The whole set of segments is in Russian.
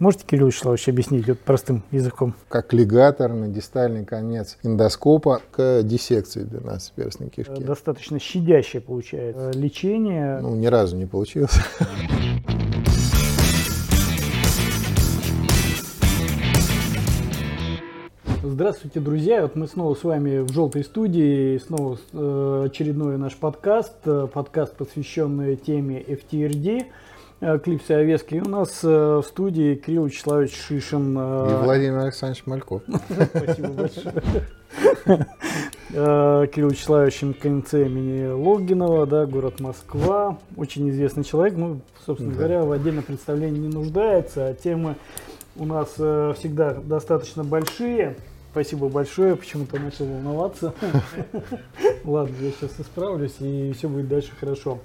Можете, Кирилл Вячеславович, объяснить вот простым языком? Как лигатор на дистальный конец эндоскопа к диссекции 12-перстной кишки. Э, достаточно щадящее получается лечение. Ну, ни разу не получилось. Здравствуйте, друзья! Вот мы снова с вами в желтой студии, снова э, очередной наш подкаст, э, подкаст, посвященный теме FTRD. Э, Клипсы Овески. И у нас в студии Кирилл Вячеславович Шишин. И Владимир Александрович Мальков. Спасибо большое. Кирилл Вячеславович МКНЦ имени Логинова, да, город Москва. Очень известный человек. Ну, собственно говоря, в отдельном представлении не нуждается. А темы у нас всегда достаточно большие. Спасибо большое, почему-то начал волноваться. Ладно, я сейчас исправлюсь, и все будет дальше хорошо.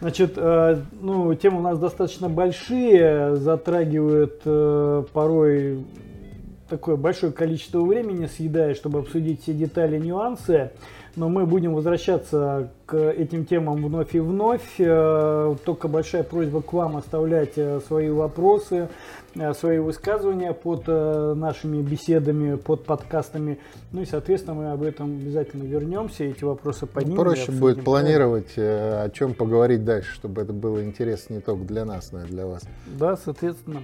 Значит, э, ну, темы у нас достаточно большие, затрагивают э, порой такое большое количество времени, съедая, чтобы обсудить все детали, нюансы но мы будем возвращаться к этим темам вновь и вновь. Э, только большая просьба к вам оставлять э, свои вопросы, э, свои высказывания под нашими беседами, под подкастами. Ну и, соответственно, мы об этом обязательно вернемся, эти вопросы поднимем. Ну, проще будет планировать, о чем поговорить дальше, чтобы это было интересно не только для нас, но и для вас. Да, соответственно.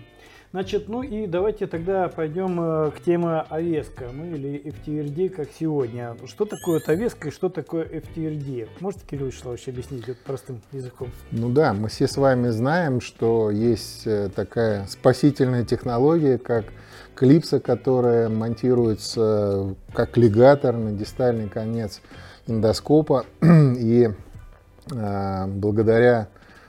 Значит, ну и давайте тогда пойдем э, к теме овеска, ну или FTRD, как сегодня. Что такое овеска и что такое FTRD? Можете, Кирилл Вячеславович, объяснить это простым языком? Ну да, мы все с вами знаем, что есть э, такая спасительная технология, как клипса, которая монтируется как лигатор на дистальный конец эндоскопа. И э, благодаря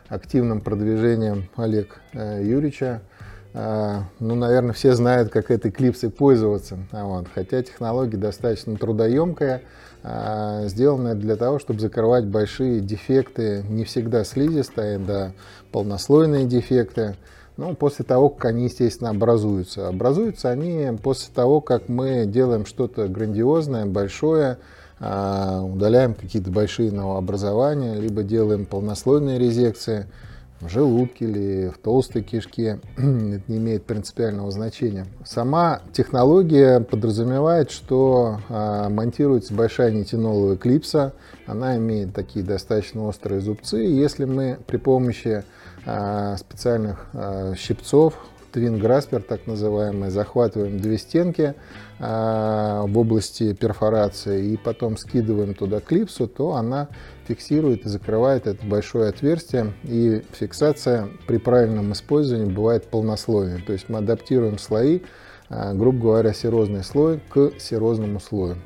активным продвижениям Олег э, Юрьевича а, ну, наверное, все знают, как этой клипсой пользоваться. Вот. Хотя технология достаточно трудоемкая, а, сделанная для того, чтобы закрывать большие дефекты, не всегда слизистые, да, полнослойные дефекты. Ну, после того, как они, естественно, образуются. Образуются они после того, как мы делаем что-то грандиозное, большое, а, удаляем какие-то большие новообразования, либо делаем полнослойные резекции – в желудке или в толстой кишке, это не имеет принципиального значения. Сама технология подразумевает, что а, монтируется большая нитиноловая клипса, она имеет такие достаточно острые зубцы, если мы при помощи а, специальных а, щипцов, Twin Grasper, так называемый, захватываем две стенки э, в области перфорации и потом скидываем туда клипсу, то она фиксирует и закрывает это большое отверстие. И фиксация при правильном использовании бывает полнослойной. То есть мы адаптируем слои, э, грубо говоря, серозный слой к серозному слою.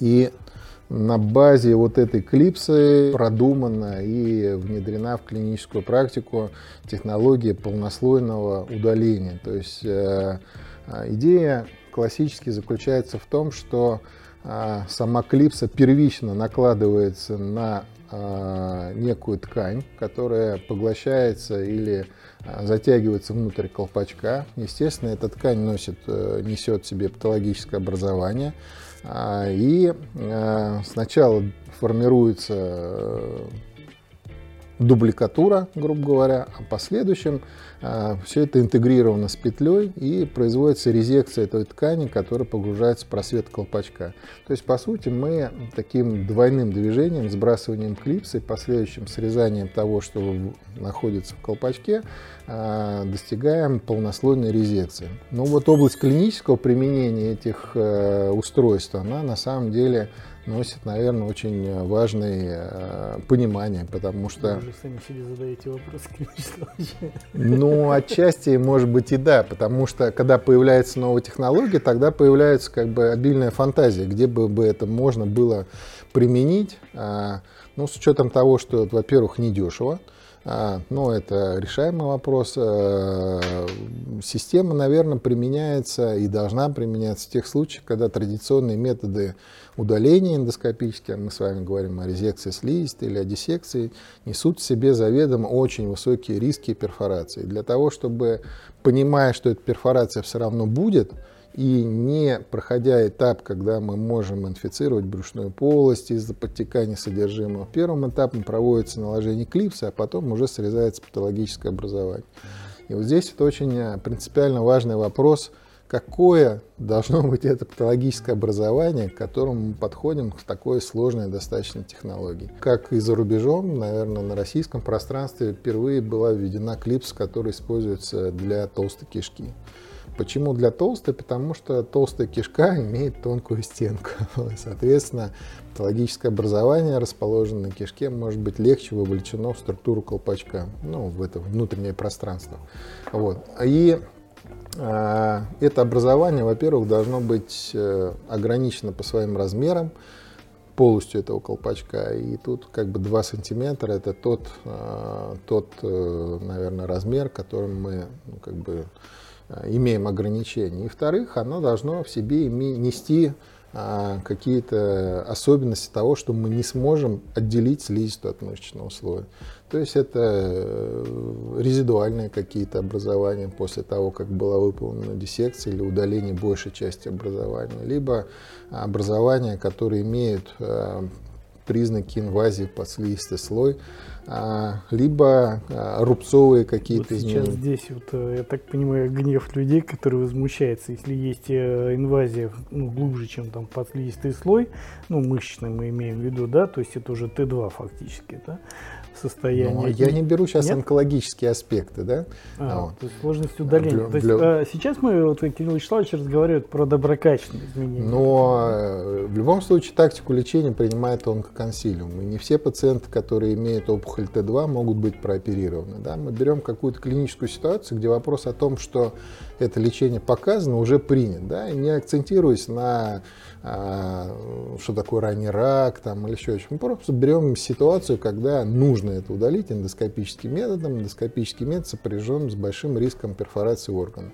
И на базе вот этой клипсы продумана и внедрена в клиническую практику технология полнослойного удаления. То есть э, э, идея классически заключается в том, что э, сама клипса первично накладывается на некую ткань, которая поглощается или затягивается внутрь колпачка. Естественно, эта ткань носит, несет в себе патологическое образование. А, и э, сначала формируется э, дубликатура, грубо говоря, а в последующем э, все это интегрировано с петлей и производится резекция той ткани, которая погружается в просвет колпачка. То есть, по сути, мы таким двойным движением, сбрасыванием клипса и последующим срезанием того, что находится в колпачке, э, достигаем полнослойной резекции. Но вот область клинического применения этих э, устройств, она на самом деле носит, наверное, очень важное э, понимание, потому что... Вы же сами себе задаете вопрос, Ну, отчасти, может быть, и да, потому что, когда появляется новая технология, тогда появляется как бы обильная фантазия, где бы, бы это можно было применить, а, ну, с учетом того, что, во-первых, недешево, а, ну, это решаемый вопрос. А, система, наверное, применяется и должна применяться в тех случаях, когда традиционные методы удаления эндоскопические, мы с вами говорим о резекции слизистой или о диссекции, несут в себе заведомо очень высокие риски перфорации. Для того, чтобы, понимая, что эта перфорация все равно будет, и не проходя этап, когда мы можем инфицировать брюшную полость из-за подтекания содержимого, первым этапом проводится наложение клипса, а потом уже срезается патологическое образование. И вот здесь это очень э, принципиально важный вопрос, какое должно быть это патологическое образование, к которому мы подходим к такой сложной достаточно технологии. Как и за рубежом, наверное, на российском пространстве впервые была введена клипс, который используется для толстой кишки. Почему для толстой? Потому что толстая кишка имеет тонкую стенку. Соответственно, патологическое образование, расположенное на кишке, может быть легче вовлечено в структуру колпачка, ну, в это внутреннее пространство. Вот. И э, это образование, во-первых, должно быть э, ограничено по своим размерам, полностью этого колпачка. И тут как бы 2 сантиметра это тот, э, тот э, наверное, размер, которым мы ну, как бы имеем ограничения. И вторых, оно должно в себе нести а, какие-то особенности того, что мы не сможем отделить слизистую от мышечного слоя. То есть это э, резидуальные какие-то образования после того, как была выполнена диссекция или удаление большей части образования, либо образования, которые имеют э, признаки инвазии в подслизистый слой, а, либо а, рубцовые какие-то вот сейчас здесь, вот, э, я так понимаю, гнев людей, которые возмущаются, если есть э, инвазия ну, глубже, чем там подслизистый слой, ну, мышечный мы имеем в виду, да, то есть это уже Т2 фактически, да, состояние. Ну, я не беру сейчас Нет? онкологические аспекты, да? А, вот. То есть сложность удаления. Для, то есть, а, сейчас мы, вот Кирилл Вячеславович разговаривает про доброкачественные изменения. Но э, в любом случае тактику лечения принимает онкоконсилиум. И не все пациенты, которые имеют опухоль Т2, могут быть прооперированы. Да? Мы берем какую-то клиническую ситуацию, где вопрос о том, что это лечение показано, уже принят. Да? И не акцентируясь на а, что такое ранний рак там, или еще что Мы просто берем ситуацию, когда нужно это удалить эндоскопическим методом. Эндоскопический метод сопряжен с большим риском перфорации органа.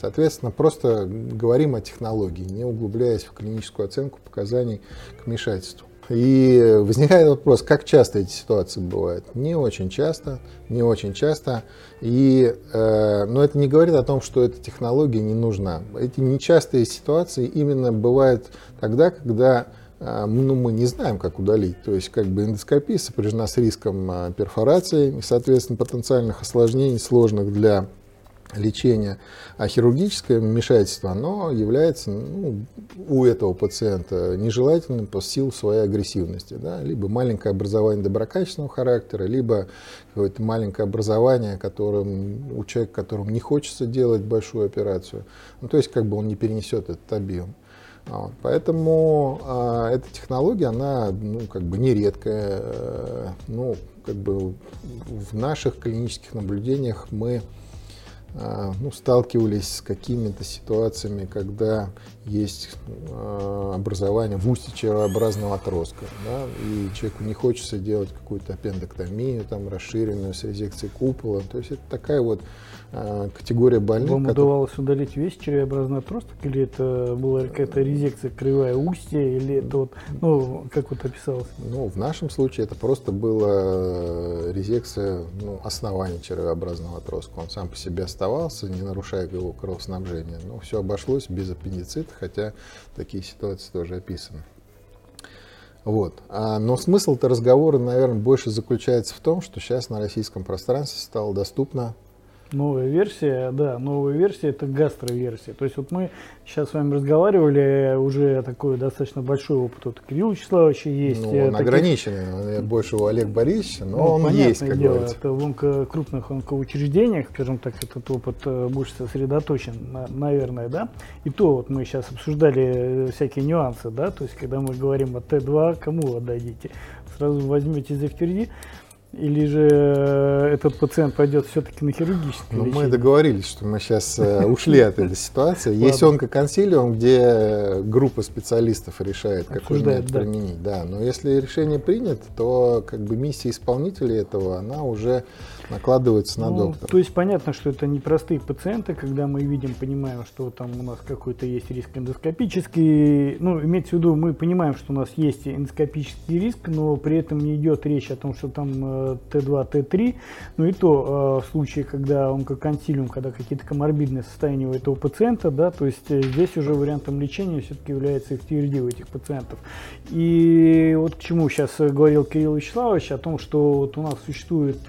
Соответственно, просто говорим о технологии, не углубляясь в клиническую оценку показаний к вмешательству. И возникает вопрос, как часто эти ситуации бывают? Не очень часто, не очень часто. И, э, но это не говорит о том, что эта технология не нужна. Эти нечастые ситуации именно бывают тогда, когда э, ну, мы не знаем, как удалить. То есть как бы эндоскопия сопряжена с риском э, перфорации и, соответственно, потенциальных осложнений, сложных для лечение, а хирургическое вмешательство, оно является ну, у этого пациента нежелательным по силу своей агрессивности. Да? Либо маленькое образование доброкачественного характера, либо какое-то маленькое образование, которым, у человека, которому не хочется делать большую операцию. Ну, то есть как бы он не перенесет этот объем. Вот. Поэтому э, эта технология, она ну, как бы нередкая. Э, ну, как бы в наших клинических наблюдениях мы а, ну, сталкивались с какими-то ситуациями, когда есть э, образование в устье червообразного отростка, да, и человеку не хочется делать какую-то аппендэктомию, там, расширенную с резекцией купола. То есть это такая вот э, категория больных. Вам который... удавалось удалить весь червообразный отросток, или это была какая-то резекция кривая устья, или это вот, ну, как вот описалось? Ну, в нашем случае это просто была резекция ну, основания червообразного отростка. Он сам по себе оставался, не нарушая его кровоснабжение. Но все обошлось без аппендицита хотя такие ситуации тоже описаны. Вот. А, но смысл-то разговора, наверное, больше заключается в том, что сейчас на российском пространстве стало доступно Новая версия, да, новая версия это гастроверсия. То есть вот мы сейчас с вами разговаривали, уже такой достаточно большой опыт от Кирилла Вячеславовича есть. Ну, он таких... ограниченный, больше у Олега Борисовича, но ну, он есть, как дело, говорится. Это в онко, крупных онкоучреждениях, скажем так, этот опыт э, больше сосредоточен, наверное, да. И то вот мы сейчас обсуждали э, всякие нюансы, да, то есть когда мы говорим о Т2, кому отдадите? Сразу возьмете за впереди. Или же э, этот пациент пойдет все-таки на хирургическое ну, Мы договорились, что мы сейчас э, ушли от этой ситуации. Есть онкоконсилиум, где группа специалистов решает, какой метод применить. Да, но если решение принято, то как бы миссия исполнителя этого, она уже накладывается на ну, доктора. То есть понятно, что это непростые пациенты, когда мы видим, понимаем, что там у нас какой-то есть риск эндоскопический. Ну, имеется в виду, мы понимаем, что у нас есть эндоскопический риск, но при этом не идет речь о том, что там Т2, Т3, но и то в случае, когда он как консилиум, когда какие-то коморбидные состояния у этого пациента, да, то есть здесь уже вариантом лечения все-таки является FTRD у этих пациентов. И вот к чему сейчас говорил Кирилл Вячеславович, о том, что вот у нас существует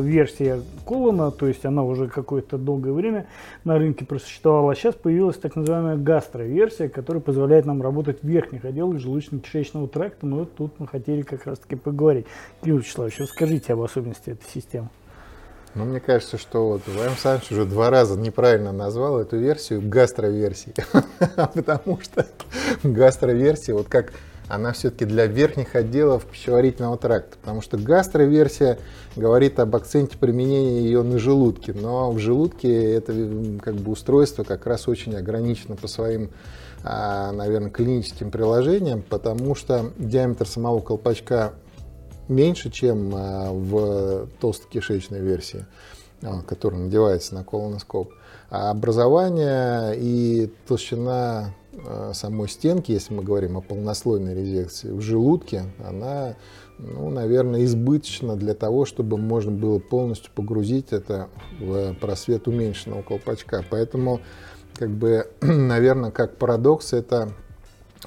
версия Колона, то есть она уже какое-то долгое время на рынке просуществовала, а сейчас появилась так называемая гастроверсия, которая позволяет нам работать в верхних отделах желудочно-кишечного тракта, но вот тут мы хотели как раз-таки поговорить. Кирилл Вячеславович, расскажите об особенности этой системы. Ну, мне кажется, что вот Вайм Саныч уже два раза неправильно назвал эту версию гастроверсией. Потому что гастроверсия, вот как она все-таки для верхних отделов пищеварительного тракта, потому что гастроверсия говорит об акценте применения ее на желудке, но в желудке это как бы устройство как раз очень ограничено по своим, а, наверное, клиническим приложениям, потому что диаметр самого колпачка меньше, чем а, в толстокишечной версии, а, которая надевается на колоноскоп. А образование и толщина самой стенки, если мы говорим о полнослойной резекции, в желудке, она, ну, наверное, избыточна для того, чтобы можно было полностью погрузить это в просвет уменьшенного колпачка. Поэтому, как бы, наверное, как парадокс, это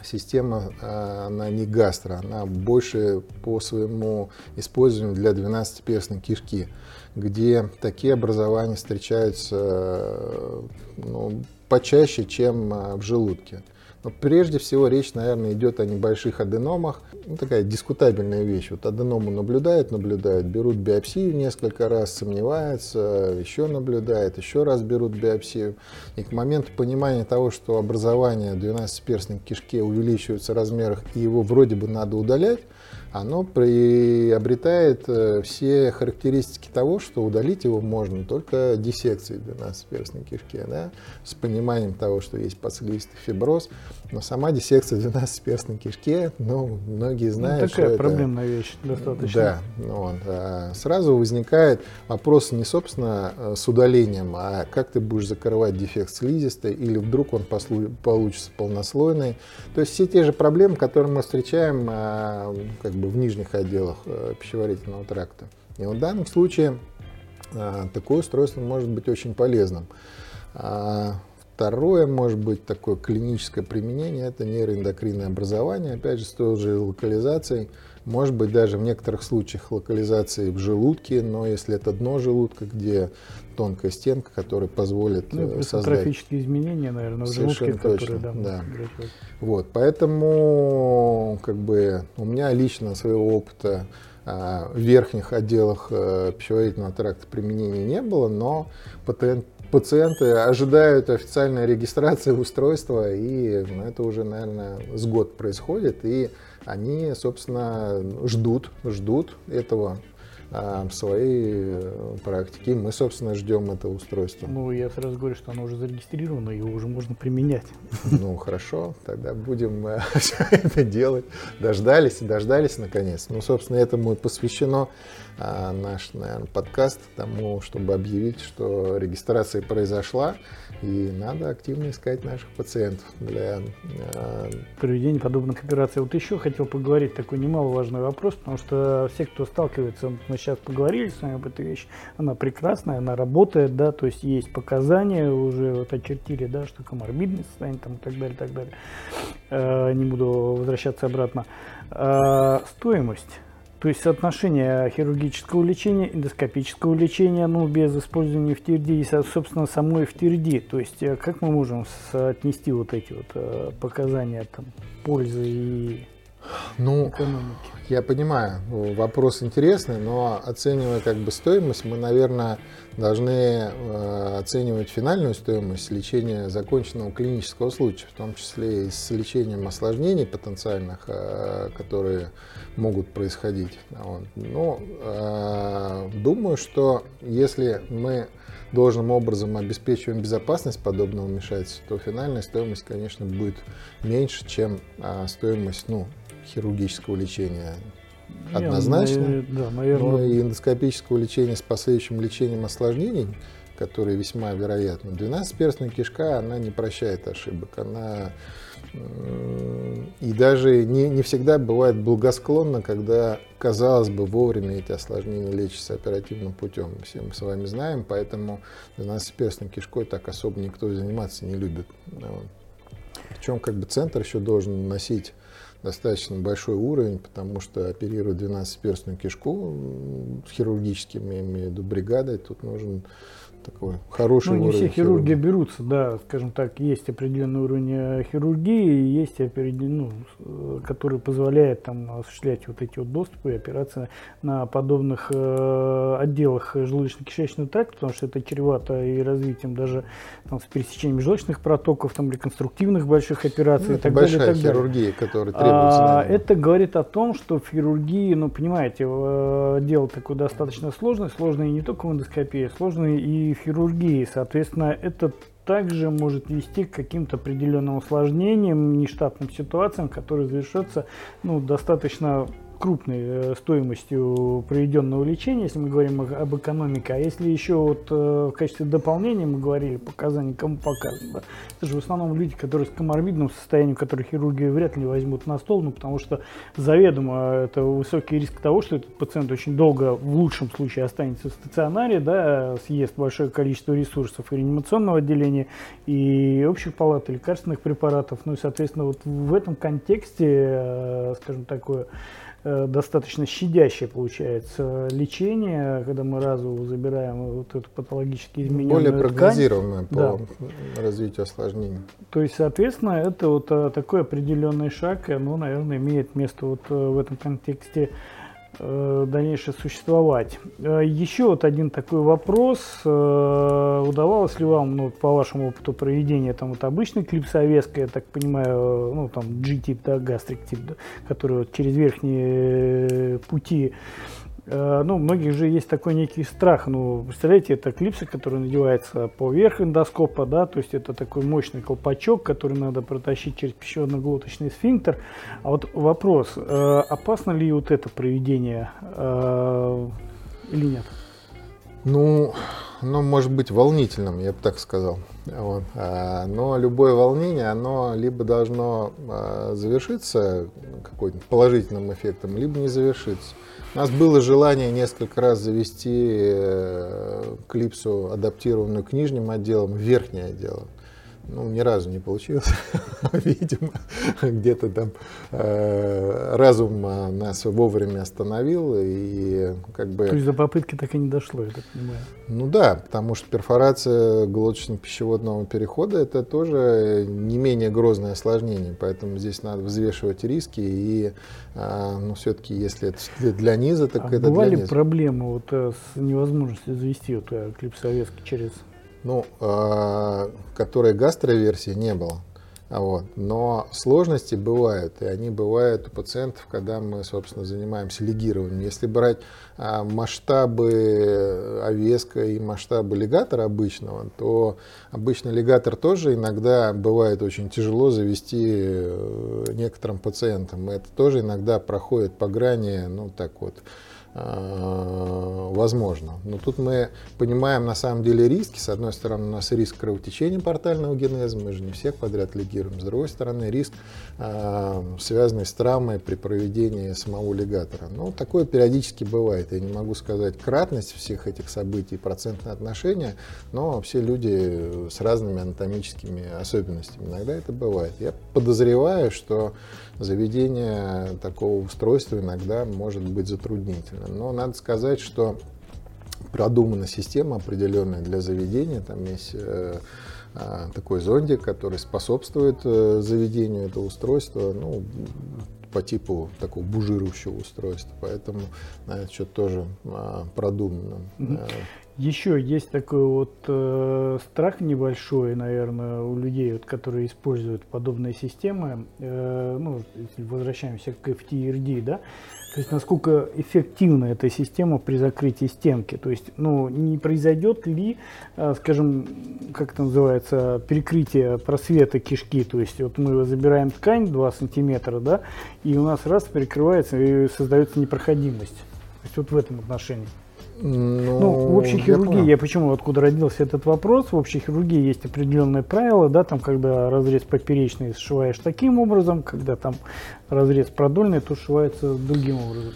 система, э, она не гастро, она больше по своему использованию для 12-перстной кишки, где такие образования встречаются э, ну, почаще, чем а, в желудке. Но прежде всего речь, наверное, идет о небольших аденомах. Ну, такая дискутабельная вещь. Вот аденому наблюдают, наблюдают, берут биопсию несколько раз, сомневаются, еще наблюдают, еще раз берут биопсию. И к моменту понимания того, что образование 12-перстной кишки увеличивается в размерах и его вроде бы надо удалять, оно приобретает э, все характеристики того, что удалить его можно только диссекцией 12-перстной кишки, да, с пониманием того, что есть подслизистый фиброз, но сама диссекция 12-перстной кишки, ну, многие ну, знают, ну, такая что проблемная это... вещь достаточно. Да, ну, вот, а сразу возникает вопрос не, собственно, э, с удалением, а как ты будешь закрывать дефект слизистой, или вдруг он послу... получится полнослойный. То есть все те же проблемы, которые мы встречаем а, как бы в нижних отделах э, пищеварительного тракта. И в данном случае а, такое устройство может быть очень полезным. А, второе, может быть, такое клиническое применение, это нейроэндокринное образование, опять же, с той же локализацией, может быть, даже в некоторых случаях локализации в желудке, но если это дно желудка, где тонкая стенка, которая позволит ну, э, создать... трофические изменения, наверное, в Совершенно желудке, точно, которые, да, да. Вот, поэтому, как бы, у меня лично своего опыта а, в верхних отделах а, пищеварительного тракта применения не было, но пациент, пациенты ожидают официальной регистрации устройства, и ну, это уже, наверное, с год происходит, и они, собственно, ждут, ждут этого а, в своей э, практике. Мы, собственно, ждем это устройство. Ну, я сразу говорю, что оно уже зарегистрировано, его уже можно применять. Ну, хорошо, тогда будем э, все это делать. Дождались, дождались наконец. Ну, собственно, этому и посвящено а, наш, наверное, подкаст тому, чтобы объявить, что регистрация произошла, и надо активно искать наших пациентов для э, проведения подобных операций. Вот еще хотел поговорить такой немаловажный вопрос, потому что все, кто сталкивается, мы сейчас поговорили с вами об этой вещи, она прекрасная, она работает, да, то есть есть показания, уже вот очертили, да, что коморбидность состояние там и так далее, так далее. Э, не буду возвращаться обратно. Э, стоимость то есть соотношение хирургического лечения, эндоскопического лечения, ну, без использования ФТРД и, собственно, самой ФТРД. То есть э, как мы можем соотнести вот эти вот э, показания там, пользы и ну, экономики? Я понимаю, вопрос интересный, но оценивая как бы стоимость, мы, наверное, должны э, оценивать финальную стоимость лечения законченного клинического случая, в том числе и с лечением осложнений потенциальных, э, которые могут происходить. Вот. Ну, э, думаю, что если мы должным образом обеспечиваем безопасность подобного вмешательства, то финальная стоимость, конечно, будет меньше, чем стоимость ну, хирургического лечения однозначно. Я, да, наверное. Но и эндоскопического лечения с последующим лечением осложнений которые весьма вероятны. 12-перстная кишка, она не прощает ошибок, она и даже не, не всегда бывает благосклонно, когда, казалось бы, вовремя эти осложнения лечатся оперативным путем. Все мы с вами знаем, поэтому 12-перстной кишкой так особо никто заниматься не любит. Причем как бы центр еще должен носить достаточно большой уровень, потому что оперировать 12-перстную кишку хирургическими, имею в виду бригадой, тут нужен такой хороший ну, не все хирурги берутся, да, скажем так, есть определенный уровень э, хирургии, есть ну, э, который позволяет там осуществлять вот эти вот доступы и операции на подобных э, отделах желудочно-кишечного тракта, потому что это чревато и развитием даже там, с пересечением желчных протоков, там реконструктивных больших операций ну, и так большая далее. Большая хирургия, которая требуется. А, это говорит о том, что в хирургии, ну понимаете, э, дело такое достаточно сложное, сложное не только в эндоскопии, сложное и хирургии. Соответственно, это также может вести к каким-то определенным осложнениям, нештатным ситуациям, которые завершатся ну, достаточно крупной э, стоимостью проведенного лечения, если мы говорим об экономике. А если еще вот э, в качестве дополнения мы говорили показания, кому показано, да, это же в основном люди, которые с коморбидным состоянием, которые хирурги вряд ли возьмут на стол, ну, потому что заведомо это высокий риск того, что этот пациент очень долго, в лучшем случае, останется в стационаре, да, съест большое количество ресурсов и реанимационного отделения, и общих палат, и лекарственных препаратов. Ну и, соответственно, вот в этом контексте, э, скажем, такое Э, достаточно щадящее получается лечение, когда мы разово забираем вот эту патологически измененную Более прогнозируемое по да. развитию осложнений. То есть, соответственно, это вот э, такой определенный шаг, и оно, наверное, имеет место вот э, в этом контексте Э, дальнейшее существовать. Э, еще вот один такой вопрос. Э, удавалось ли вам, ну, по вашему опыту проведения, там вот обычный клипсовеска, я так понимаю, ну, там G-тип, да, гастрик-тип, да, который вот через верхние пути Э, ну, у многих же есть такой некий страх. Ну, представляете, это клипсы, который надевается поверх эндоскопа, да, то есть это такой мощный колпачок, который надо протащить через пищеводно-глоточный сфинктер. А вот вопрос, э, опасно ли вот это проведение э, или нет? Ну, оно может быть волнительным, я бы так сказал. Вот. А, но любое волнение, оно либо должно а, завершиться какой-то положительным эффектом, либо не завершиться. У нас было желание несколько раз завести э, клипсу, адаптированную к нижним отделам, в верхний отдел ну, ни разу не получилось. Видимо, где-то там э, разум нас вовремя остановил. И как бы... То есть до попытки так и не дошло, я так понимаю. Ну да, потому что перфорация глоточно-пищеводного перехода это тоже не менее грозное осложнение. Поэтому здесь надо взвешивать риски. И э, ну, все-таки, если это для низа, так а это бывали для низа. проблемы вот, э, с невозможностью завести вот, клип советский через ну, э, которой гастроверсии не было. Вот. Но сложности бывают, и они бывают у пациентов, когда мы, собственно, занимаемся лигированием. Если брать а, масштабы овеска и масштабы лигатора обычного, то обычный лигатор тоже иногда бывает очень тяжело завести э, некоторым пациентам. Это тоже иногда проходит по грани, ну так вот, возможно. Но тут мы понимаем на самом деле риски. С одной стороны, у нас риск кровотечения портального генеза, мы же не всех подряд лигируем. С другой стороны, риск, э, связанный с травмой при проведении самого лигатора. Ну, такое периодически бывает. Я не могу сказать кратность всех этих событий, процентное отношение, но все люди с разными анатомическими особенностями. Иногда это бывает. Я подозреваю, что заведение такого устройства иногда может быть затруднительно. Но надо сказать, что продумана система определенная для заведения. Там есть э, э, такой зондик, который способствует э, заведению этого устройства. Ну, по типу такого бужирующего устройства, поэтому на этот счет тоже а, продумано. Еще есть такой вот э, страх небольшой, наверное, у людей, вот, которые используют подобные системы. Э, ну, возвращаемся к FTRD, да, то есть насколько эффективна эта система при закрытии стенки. То есть, ну, не произойдет ли, э, скажем, как это называется, перекрытие просвета кишки. То есть, вот мы забираем ткань 2 сантиметра, да, и у нас раз перекрывается и создается непроходимость. То есть вот в этом отношении. Ну, ну, в общей хирургии, я, я почему, откуда родился этот вопрос, в общей хирургии есть определенные правила, да, там, когда разрез поперечный сшиваешь таким образом, когда там разрез продольный, то сшивается другим образом.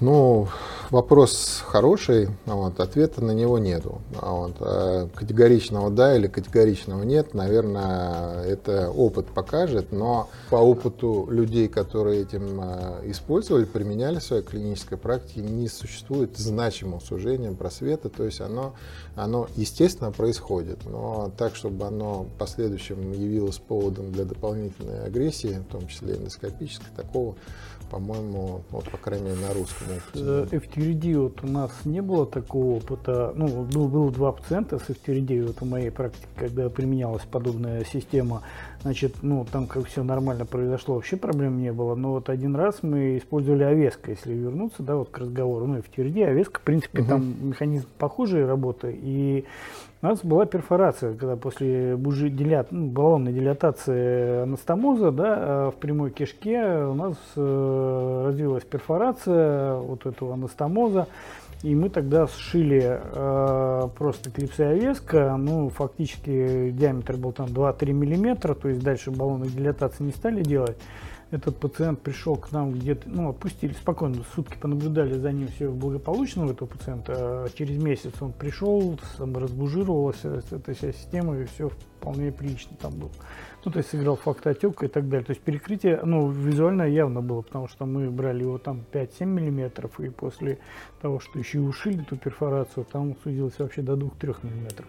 Ну, вопрос хороший, вот, ответа на него нету. Вот, а категоричного да или категоричного нет, наверное, это опыт покажет, но по опыту людей, которые этим а, использовали, применяли в своей клинической практике, не существует значимого сужения просвета, то есть оно, оно естественно происходит, но так, чтобы оно в последующем явилось поводом для дополнительной агрессии, в том числе эндоскопической, такого по-моему, вот, по крайней мере, на русском опыте. FTRD вот у нас не было такого опыта. Ну, был, было два пациента с FTRD вот в моей практике, когда применялась подобная система. Значит, ну, там как все нормально произошло, вообще проблем не было. Но вот один раз мы использовали овеска, если вернуться, да, вот к разговору. Ну, FTRD, овеска, в принципе, угу. там механизм похожий работы. И у нас была перфорация, когда после бужи, дилят, ну, баллонной дилатации анастомоза да, э, в прямой кишке у нас э, развилась перфорация вот этого анастомоза. И мы тогда сшили э, просто клипсовеска, ну, фактически диаметр был там 2-3 миллиметра, то есть дальше баллонной дилатации не стали делать этот пациент пришел к нам где-то, ну, отпустили спокойно, сутки понаблюдали за ним, все благополучно у этого пациента. А через месяц он пришел, саморазбужировалась эта вся система, и все вполне прилично там было. Ну, то есть сыграл факт отека и так далее. То есть перекрытие, ну, визуально явно было, потому что мы брали его там 5-7 миллиметров, и после того, что еще и ушили эту перфорацию, там сузилось вообще до 2-3 миллиметров.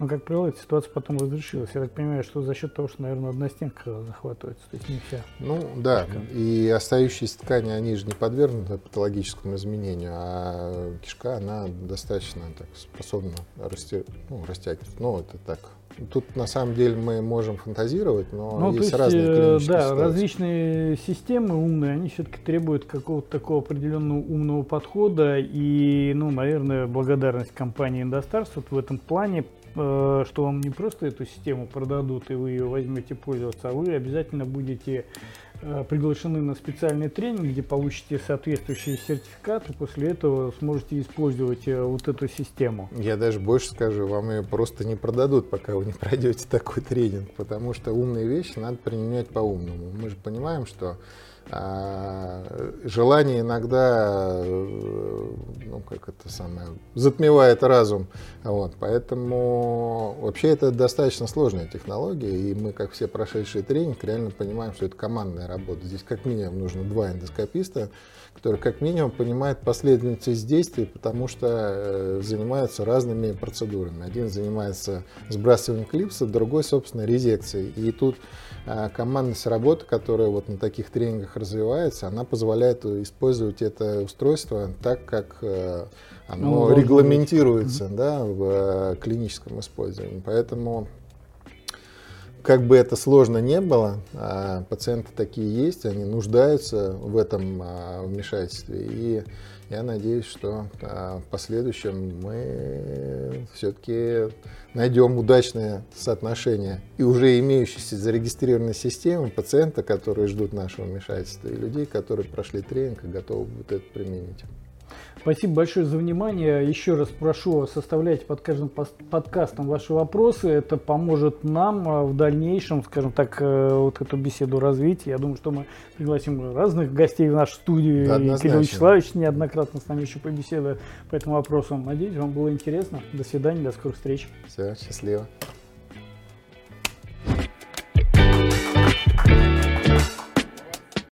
Но, как правило, эта ситуация потом разрешилась. Я так понимаю, что за счет того, что, наверное, одна стенка захватывается, то есть не вся. Ну, да, кишка. и остающиеся ткани, они же не подвергнуты патологическому изменению, а кишка, она достаточно так, способна расти, ну, растягивать. Ну, это так, Тут на самом деле мы можем фантазировать, но ну, есть, есть разные э, клинические Да, ситуации. различные системы умные, они все-таки требуют какого-то такого определенного умного подхода. И, ну, наверное, благодарность компании Indostars вот в этом плане, что вам не просто эту систему продадут и вы ее возьмете пользоваться, а вы обязательно будете э, приглашены на специальный тренинг, где получите соответствующие сертификаты, после этого сможете использовать э, вот эту систему. Я даже больше скажу, вам ее просто не продадут, пока вы не пройдете такой тренинг, потому что умные вещи надо применять по-умному. Мы же понимаем, что а, желание иногда, э, ну, как это самое, затмевает разум. Вот, поэтому вообще это достаточно сложная технология, и мы, как все прошедшие тренинг, реально понимаем, что это командная работа. Здесь как минимум нужно два эндоскописта, которые как минимум понимают последовательность действий, потому что э, занимаются разными процедурами. Один занимается сбрасыванием клипса, другой, собственно, резекцией. И тут а командность работы, которая вот на таких тренингах развивается, она позволяет использовать это устройство так, как э, оно ну, регламентируется да, в э, клиническом использовании. Поэтому как бы это сложно не было, а пациенты такие есть, они нуждаются в этом а, вмешательстве. И я надеюсь, что а, в последующем мы все-таки найдем удачное соотношение и уже имеющейся зарегистрированной системы пациента, которые ждут нашего вмешательства, и людей, которые прошли тренинг и готовы вот это применить. Спасибо большое за внимание. Еще раз прошу, составлять под каждым подкастом ваши вопросы. Это поможет нам а, в дальнейшем, скажем так, э, вот эту беседу развить. Я думаю, что мы пригласим разных гостей в нашу студию. Да, и Кирилл Вячеславович неоднократно с нами еще побеседует по этому вопросу. Надеюсь, вам было интересно. До свидания, до скорых встреч. Все, счастливо.